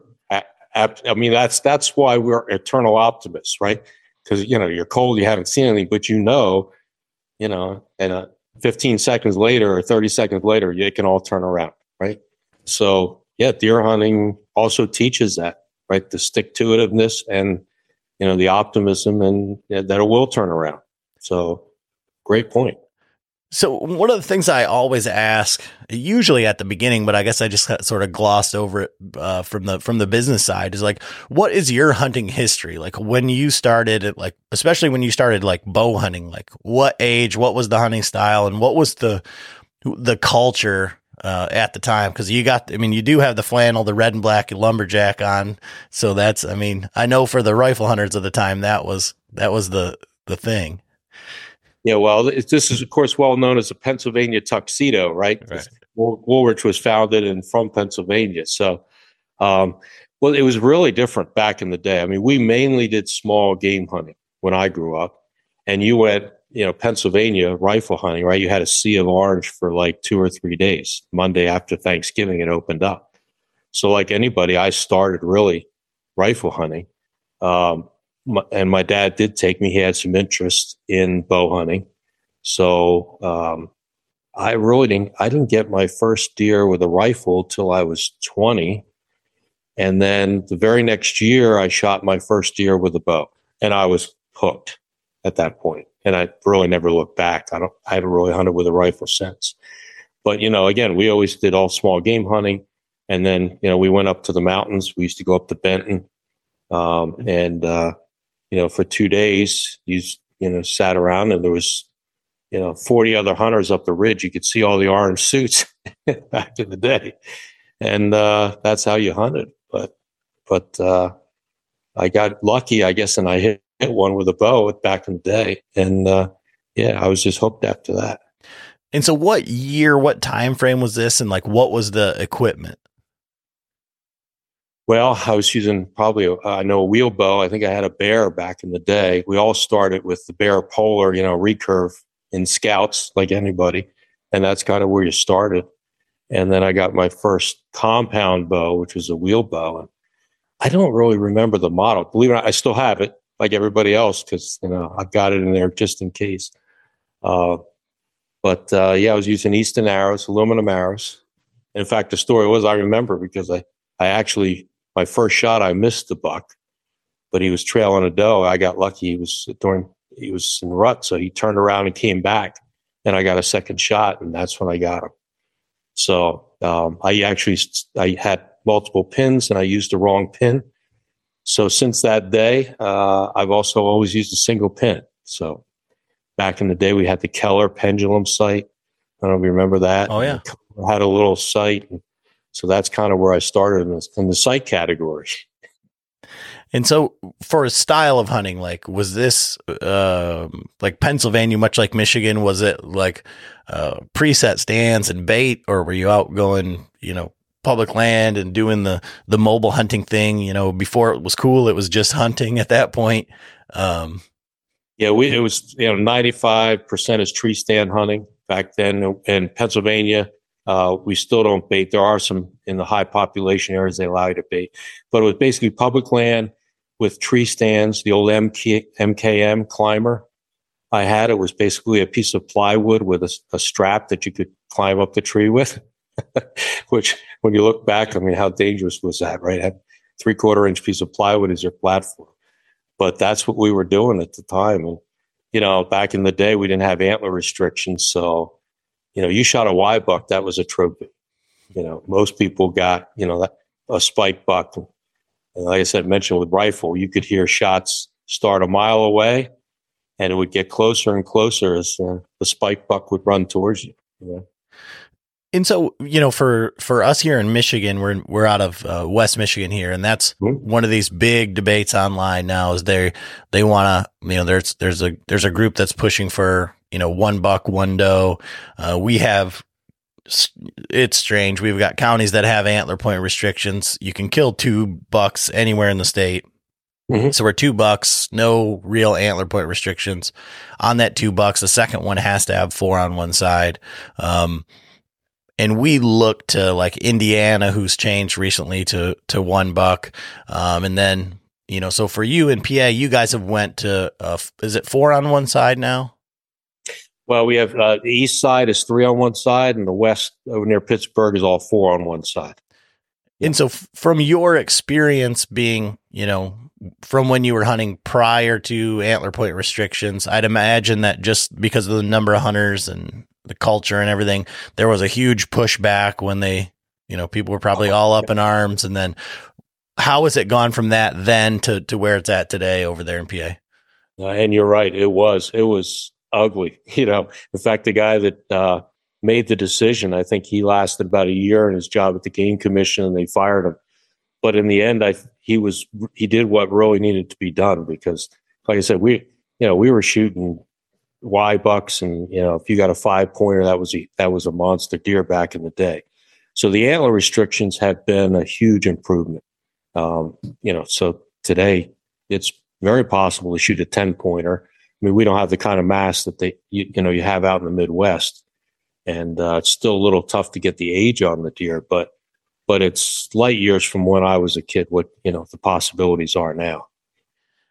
I, mean, that's that's why we're eternal optimists, right? Because you know you're cold, you haven't seen anything, but you know, you know, and uh, 15 seconds later or 30 seconds later, it can all turn around, right? So yeah, deer hunting also teaches that, right? The stick to itiveness and you know the optimism and yeah, that it will turn around. So great point. So one of the things I always ask, usually at the beginning, but I guess I just sort of glossed over it uh, from the from the business side, is like, what is your hunting history? Like when you started, like especially when you started like bow hunting, like what age, what was the hunting style, and what was the the culture uh, at the time? Because you got, I mean, you do have the flannel, the red and black lumberjack on, so that's, I mean, I know for the rifle hunters of the time, that was that was the the thing. Yeah, well, this is of course well known as a Pennsylvania tuxedo, right? right. Woolrich was founded and from Pennsylvania, so um, well, it was really different back in the day. I mean, we mainly did small game hunting when I grew up, and you went, you know, Pennsylvania rifle hunting, right? You had a sea of orange for like two or three days. Monday after Thanksgiving, it opened up. So, like anybody, I started really rifle hunting. Um, my, and my dad did take me. He had some interest in bow hunting, so um, I really didn't. I didn't get my first deer with a rifle till I was twenty, and then the very next year, I shot my first deer with a bow, and I was hooked at that point. And I really never looked back. I don't. I haven't really hunted with a rifle since. But you know, again, we always did all small game hunting, and then you know we went up to the mountains. We used to go up to Benton, um, and uh, you know, for two days, you, you know, sat around and there was, you know, 40 other hunters up the ridge. You could see all the orange suits back in the day. And uh, that's how you hunted. But, but uh, I got lucky, I guess, and I hit, hit one with a bow back in the day. And uh, yeah, I was just hooked after that. And so, what year, what time frame was this, and like, what was the equipment? Well, I was using probably, a, I know a wheel bow. I think I had a bear back in the day. We all started with the bear polar, you know, recurve in scouts like anybody. And that's kind of where you started. And then I got my first compound bow, which was a wheel bow. And I don't really remember the model. Believe it or not, I still have it like everybody else because, you know, I've got it in there just in case. Uh, but uh, yeah, I was using Easton arrows, aluminum arrows. In fact, the story was I remember because I, I actually my first shot, I missed the buck, but he was trailing a doe. I got lucky. He was during he was in rut, so he turned around and came back, and I got a second shot, and that's when I got him. So um, I actually I had multiple pins, and I used the wrong pin. So since that day, uh, I've also always used a single pin. So back in the day, we had the Keller pendulum sight. I don't know if you remember that. Oh yeah, had a little sight. And so that's kind of where I started in, this, in the sight category. And so, for a style of hunting, like was this uh, like Pennsylvania, much like Michigan? Was it like uh, preset stands and bait, or were you out going, you know, public land and doing the the mobile hunting thing? You know, before it was cool, it was just hunting at that point. Um, yeah, we it was you know ninety five percent is tree stand hunting back then in Pennsylvania. Uh, we still don't bait. There are some in the high population areas they allow you to bait, but it was basically public land with tree stands. The old MK, MKM climber I had it was basically a piece of plywood with a, a strap that you could climb up the tree with. Which, when you look back, I mean, how dangerous was that? Right, three quarter inch piece of plywood as your platform, but that's what we were doing at the time. And you know, back in the day, we didn't have antler restrictions, so you know, you shot a Y buck, that was a trophy. You know, most people got, you know, a spike buck. And like I said, mentioned with rifle, you could hear shots start a mile away and it would get closer and closer as uh, the spike buck would run towards you. you know? And so, you know, for for us here in Michigan, we're we're out of uh, West Michigan here, and that's Mhm. one of these big debates online now. Is they they want to, you know, there's there's a there's a group that's pushing for you know one buck one doe. Uh, we have it's strange. We've got counties that have antler point restrictions. You can kill two bucks anywhere in the state. Mhm. So we're two bucks, no real antler point restrictions on that two bucks. The second one has to have four on one side. Um, and we look to like Indiana, who's changed recently to to one buck, um, and then you know, so for you in PA, you guys have went to uh, is it four on one side now? Well, we have uh, the east side is three on one side, and the west over near Pittsburgh is all four on one side. And so, f- from your experience being, you know, from when you were hunting prior to antler point restrictions, I'd imagine that just because of the number of hunters and the culture and everything, there was a huge pushback when they, you know, people were probably all up in arms. And then, how has it gone from that then to to where it's at today over there in PA? Uh, and you're right, it was it was ugly. You know, in fact, the guy that uh, made the decision, I think he lasted about a year in his job at the game commission, and they fired him. But in the end, I he was he did what really needed to be done because, like I said, we you know we were shooting Y bucks, and you know if you got a five pointer, that was a, that was a monster deer back in the day. So the antler restrictions have been a huge improvement. Um, you know, so today it's very possible to shoot a 10 pointer. I mean, we don't have the kind of mass that they, you, you know, you have out in the Midwest. And uh, it's still a little tough to get the age on the deer, but, but it's light years from when I was a kid, what, you know, the possibilities are now.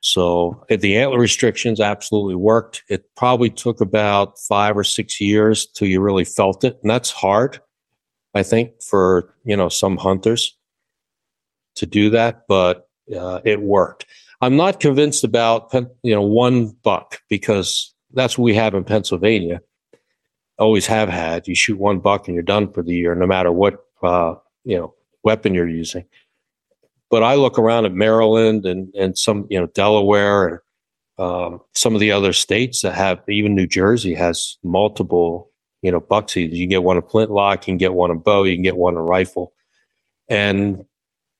So the antler restrictions absolutely worked. It probably took about five or six years till you really felt it. And that's hard, I think, for, you know, some hunters to do that, but uh, it worked. I'm not convinced about you know one buck because that's what we have in Pennsylvania. Always have had. You shoot one buck and you're done for the year, no matter what uh, you know weapon you're using. But I look around at Maryland and and some you know Delaware and um, some of the other states that have even New Jersey has multiple you know buck seasons. You can get one in flintlock, you can get one a bow, you can get one a rifle, and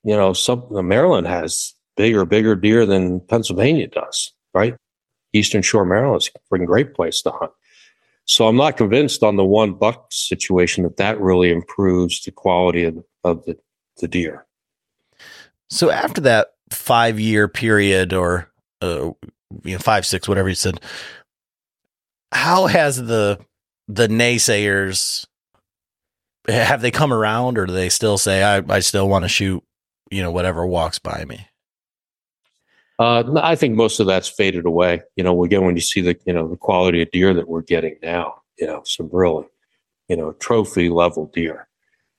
you know some Maryland has bigger, bigger deer than Pennsylvania does, right? Eastern Shore, Maryland is a freaking great place to hunt. So I'm not convinced on the one buck situation that that really improves the quality of, of the, the deer. So after that five year period or uh, you know five six whatever you said, how has the the naysayers have they come around or do they still say I I still want to shoot you know whatever walks by me? Uh, I think most of that's faded away. You know, again, when you see the you know the quality of deer that we're getting now, you know, some really, you know, trophy level deer.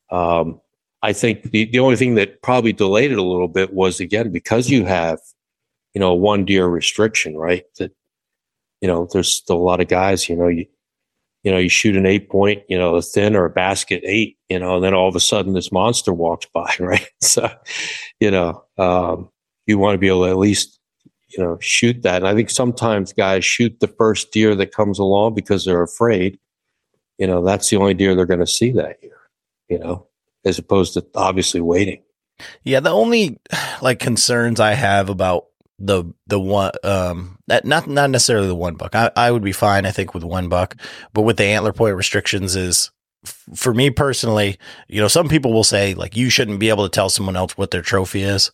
Um, I think the, the only thing that probably delayed it a little bit was again because you have, you know, one deer restriction, right? That, you know, there's still a lot of guys, you know, you, you know, you shoot an eight point, you know, a thin or a basket eight, you know, and then all of a sudden this monster walks by, right? So, you know, um, you want to be able to at least, you know, shoot that. And I think sometimes guys shoot the first deer that comes along because they're afraid, you know, that's the only deer they're going to see that year, you know, as opposed to obviously waiting. Yeah, the only like concerns I have about the the one um that not not necessarily the one buck. I, I would be fine, I think, with one buck, but with the antler point restrictions is for me personally, you know, some people will say like you shouldn't be able to tell someone else what their trophy is.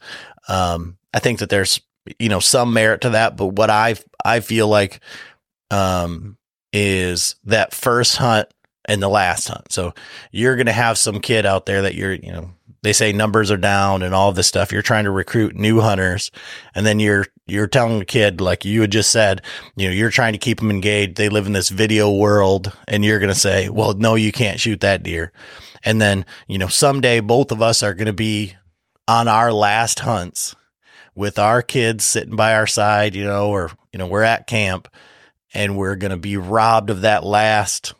Um, I think that there's you know some merit to that, but what I I feel like um is that first hunt and the last hunt. So you're going to have some kid out there that you're, you know, they say numbers are down and all this stuff. You're trying to recruit new hunters and then you're, you're telling a kid, like you had just said, you know, you're trying to keep them engaged. They live in this video world and you're going to say, well, no, you can't shoot that deer. And then, you know, someday both of us are going to be on our last hunts with our kids sitting by our side, you know, or, you know, we're at camp and we're going to be robbed of that last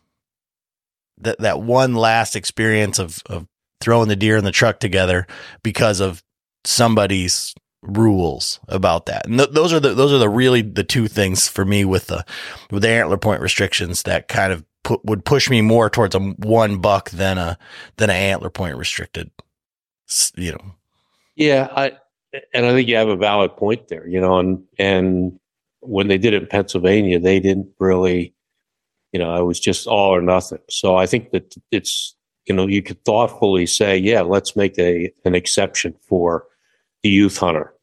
that that one last experience of of throwing the deer in the truck together because of somebody's rules about that. And th- those are the those are the really the two things for me with the with the antler point restrictions that kind of put would push me more towards a one buck than a than an antler point restricted. You know. Yeah, I and I think you have a valid point there. You know, and and when they did it in Pennsylvania, they didn't really, you know, it was just all or nothing. So I think that it's you know you could thoughtfully say, yeah, let's make a an exception for the youth hunter.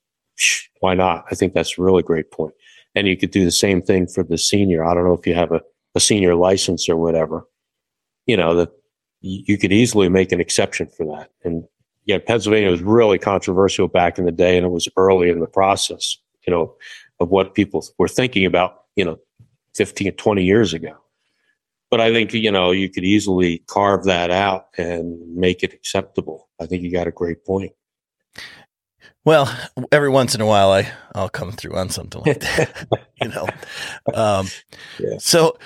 Why not? I think that's a really great point. And you could do the same thing for the senior. I don't know if you have a a senior license or whatever, you know, that you could easily make an exception for that. And yeah, Pennsylvania was really controversial back in the day and it was early in the process, you know, of what people were thinking about, you know, 15, 20 years ago. But I think, you know, you could easily carve that out and make it acceptable. I think you got a great point. Well, every once in a while, I I'll come through on something like that, you know. Um, yeah. So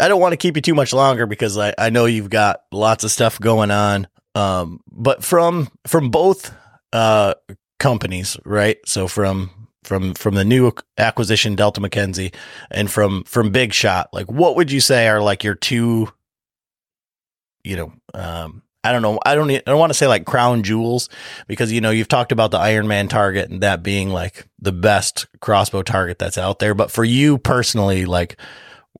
I don't want to keep you too much longer because I, I know you've got lots of stuff going on. Um, but from from both uh, companies, right? So from from from the new acquisition Delta McKenzie and from from Big Shot, like what would you say are like your two, you know, um, I don't know. I don't. I don't want to say like crown jewels because you know you've talked about the Iron Man target and that being like the best crossbow target that's out there. But for you personally, like,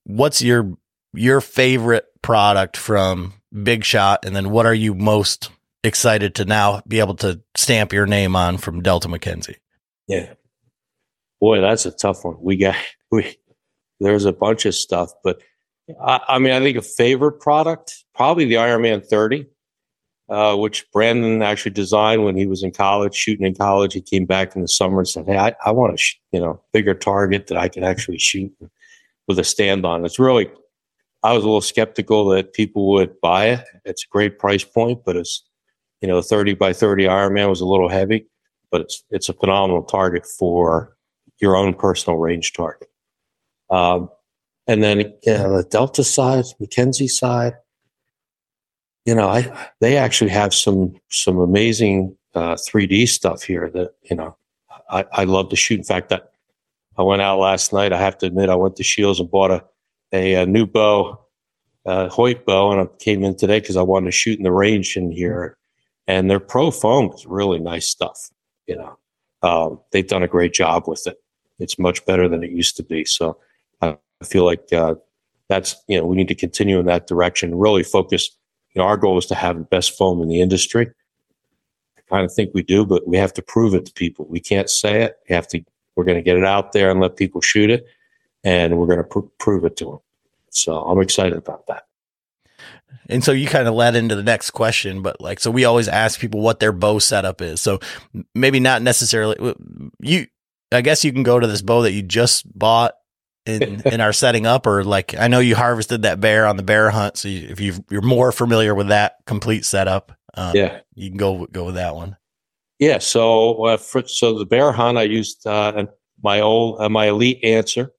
what's your your favorite product from Big Shot, and then what are you most excited to now be able to stamp your name on from Delta McKenzie? Yeah, boy, that's a tough one. We got we there's a bunch of stuff, but I, I mean, I think a favorite product probably the Iron Man 30 uh, which Brandon actually designed when he was in college, shooting in college. He came back in the summer and said, "Hey, I, I want a sh- you know bigger target that I can actually shoot with a stand on." It's really, I was a little skeptical that people would buy it. It's a great price point, but it's you know, 30 by 30 Ironman was a little heavy, but it's it's a phenomenal target for your own personal range target. Um, and then the Delta side, McKenzie side you know, I they actually have some some amazing uh, 3D stuff here that you know I, I love to shoot. In fact, that I went out last night. I have to admit, I went to Shields and bought a a, a new bow, uh, Hoyt bow, and I came in today because I wanted to shoot in the range in here. And their pro foam is really nice stuff. You know, um, they've done a great job with it. It's much better than it used to be. So I feel like uh, that's you know we need to continue in that direction. Really focus you know, our goal is to have the best foam in the industry. I kind of think we do, but we have to prove it to people. We can't say it. We have to. We're going to get it out there and let people shoot it, and we're going to pr- prove it to them. So I'm excited about that. And so you kind of led into the next question, but like, so we always ask people what their bow setup is. So maybe not necessarily you. I guess you can go to this bow that you just bought in in our setting up or like I know you harvested that bear on the bear hunt so you, if you you're more familiar with that complete setup um, yeah. you can go go with that one. Yeah so uh, for, so the bear hunt I used uh, my old uh, my elite answer.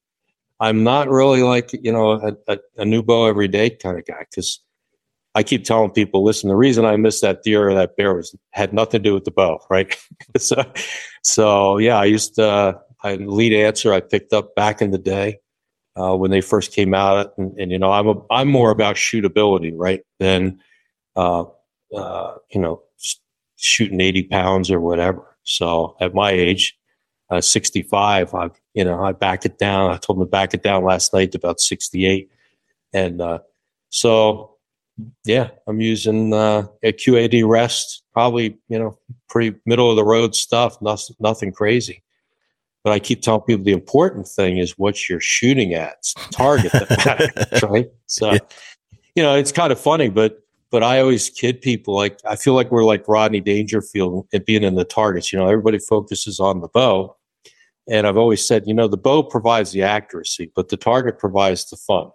I'm not really like you know a, a, a new bow every day kind of guy because I keep telling people listen the reason I missed that deer or that bear was had nothing to do with the bow right? So so yeah I used uh an elite answer I picked up back in the day uh, when they first came out, and, and, you know I'm a, I'm more about shootability, right, than uh, uh, you know shooting 80 pounds or whatever. So at my age, uh, 65, I you know I back it down. I told them to back it down last night to about 68, and uh, so yeah, I'm using uh, a QAD rest, probably you know pretty middle of the road stuff, nothing nothing crazy. But I keep telling people the important thing is what you're shooting at, it's target that matters, right? So, yeah. you know, it's kind of funny, but but I always kid people like I feel like we're like Rodney Dangerfield at being in the targets. You know, everybody focuses on the bow, and I've always said, you know, the bow provides the accuracy, but the target provides the fun.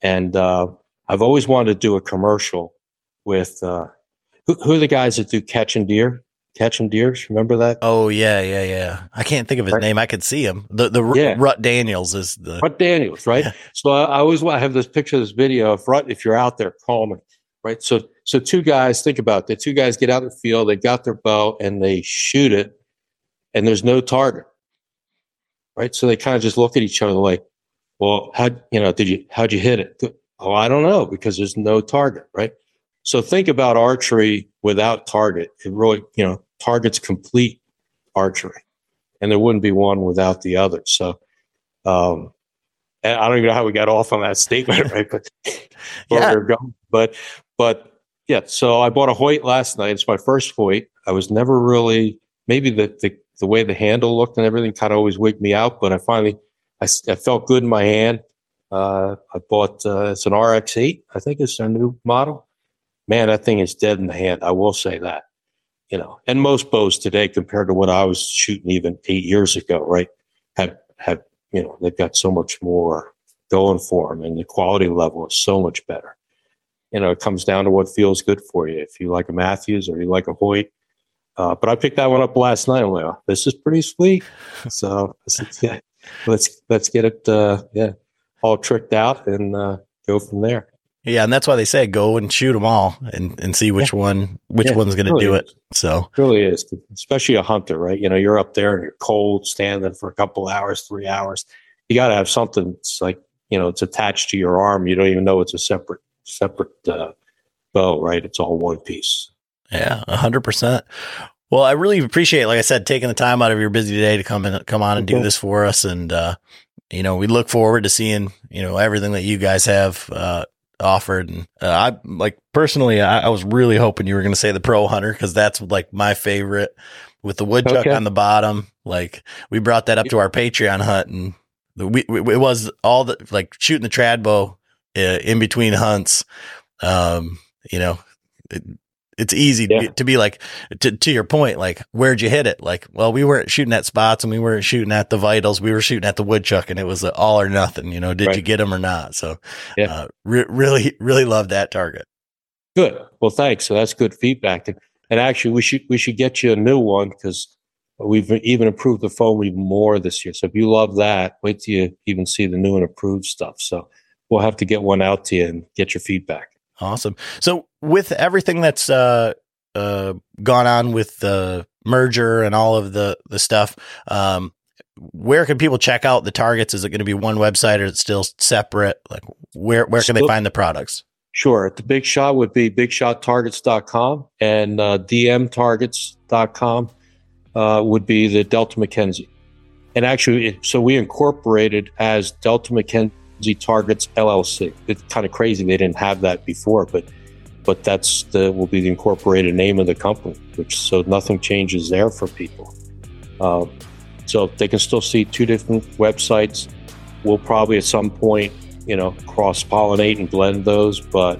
And uh, I've always wanted to do a commercial with uh, who, who are the guys that do catching deer? Catching Deers. Remember that? Oh yeah, yeah, yeah. I can't think of his right. name. I could see him. The the yeah. Rut Daniels is the Rut Daniels, right? Yeah. So I, I always I have this picture, this video of Rut. If you're out there, call me, right? So so two guys. Think about it. The two guys get out in the field. They got their bow and they shoot it, and there's no target, right? So they kind of just look at each other like, "Well, how you know did you how'd you hit it?" Oh, I don't know because there's no target, right? So think about archery without target. It really, you know, target's complete archery, and there wouldn't be one without the other. So, um, and I don't even know how we got off on that statement, right? But Yeah. we're going. But but yeah. So I bought a Hoyt last night. It's my first Hoyt. I was never really maybe the the, the way the handle looked and everything kind of always wigged me out. But I finally I, I felt good in my hand. Uh, I bought uh, it's an RX8. I think it's their new model. Man, that thing is dead in the hand. I will say that. You know, and most bows today, compared to what I was shooting even eight years ago, right, have have you know they've got so much more going for them, and the quality level is so much better. You know, it comes down to what feels good for you. If you like a Mathews or you like a Hoyt, uh, but I picked that one up last night. I'm like, oh, this is pretty sweet. So said, yeah, let's let's get it, uh, yeah, all tricked out and uh, go from there. Yeah, and that's why they say go and shoot them all and, and see which one which Yeah, one's going to really do is. it. So It really is, especially a hunter, right? You know, you're up there and you're cold, standing for a couple hours, three hours. You got to have something that's like, you know, it's attached to your arm. You don't even know it's a separate separate uh, bow, right? It's all one piece. yeah, a hundred percent. Well, I really appreciate, like I said, taking the time out of your busy day to come and come on and do this for us. And uh, you know, we look forward to seeing you know everything that you guys have uh, offered. And uh, I like personally, I, I was really hoping you were going to say the Pro Hunter because that's like my favorite with the woodchuck Okay. on the bottom. Like we brought that up to our Patreon hunt, and the, we, we it was all the like shooting the trad bow uh, in between hunts. Um, you know, it, it's easy to, Yeah. be, to be like to to your point, like where'd you hit it? Like, well, we weren't shooting at spots and we weren't shooting at the vitals. We were shooting at the woodchuck, and it was all or nothing. You know, did you get them or not? So, Yeah. uh, re- really, really love that target. Good. Well, thanks. So that's good feedback. And, and actually, we should we should get you a new one because we've even improved the foam even more this year. So if you love that, wait till you even see the new and improved stuff. So we'll have to get one out to you and get your feedback. Awesome. So with everything that's uh, uh, gone on with the merger and all of the the stuff, um, where can people check out the targets? Is it going to be one website or is it still separate? Like where where can they find the products? Sure. The big shot would be bigshottargets.com and uh, dmtargets.com uh, would be the Delta McKenzie. And actually, it, so we incorporated as Delta McKenzie Targets LLC. It's kind of crazy they didn't have that before, but but that's the will be the incorporated name of the company. Which so nothing changes there for people. Uh, so they can still see two different websites. We'll probably at some point you know, cross pollinate and blend those. But,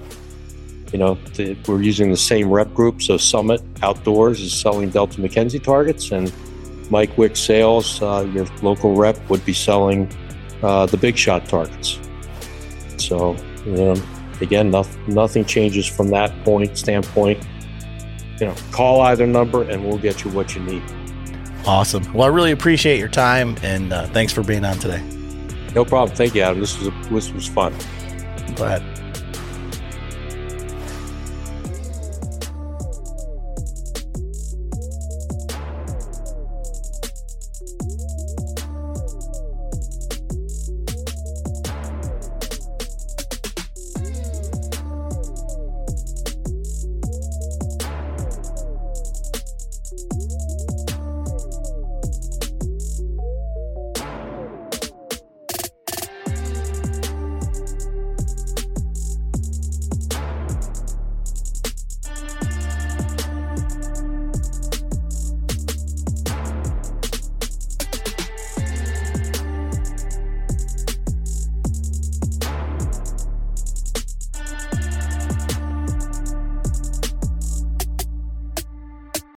you know, the, we're using the same rep group. So Summit Outdoors is selling Delta McKenzie targets, and Mike Wick Sales, uh, your local rep, would be selling uh, the Big Shot targets. So, you know, again, nothing, nothing changes from that point standpoint. You know, call either number and we'll get you what you need. Awesome. Well, I really appreciate your time and uh, thanks for being on today. No problem. Thank you, Adam. This was a, this was fun. Glad.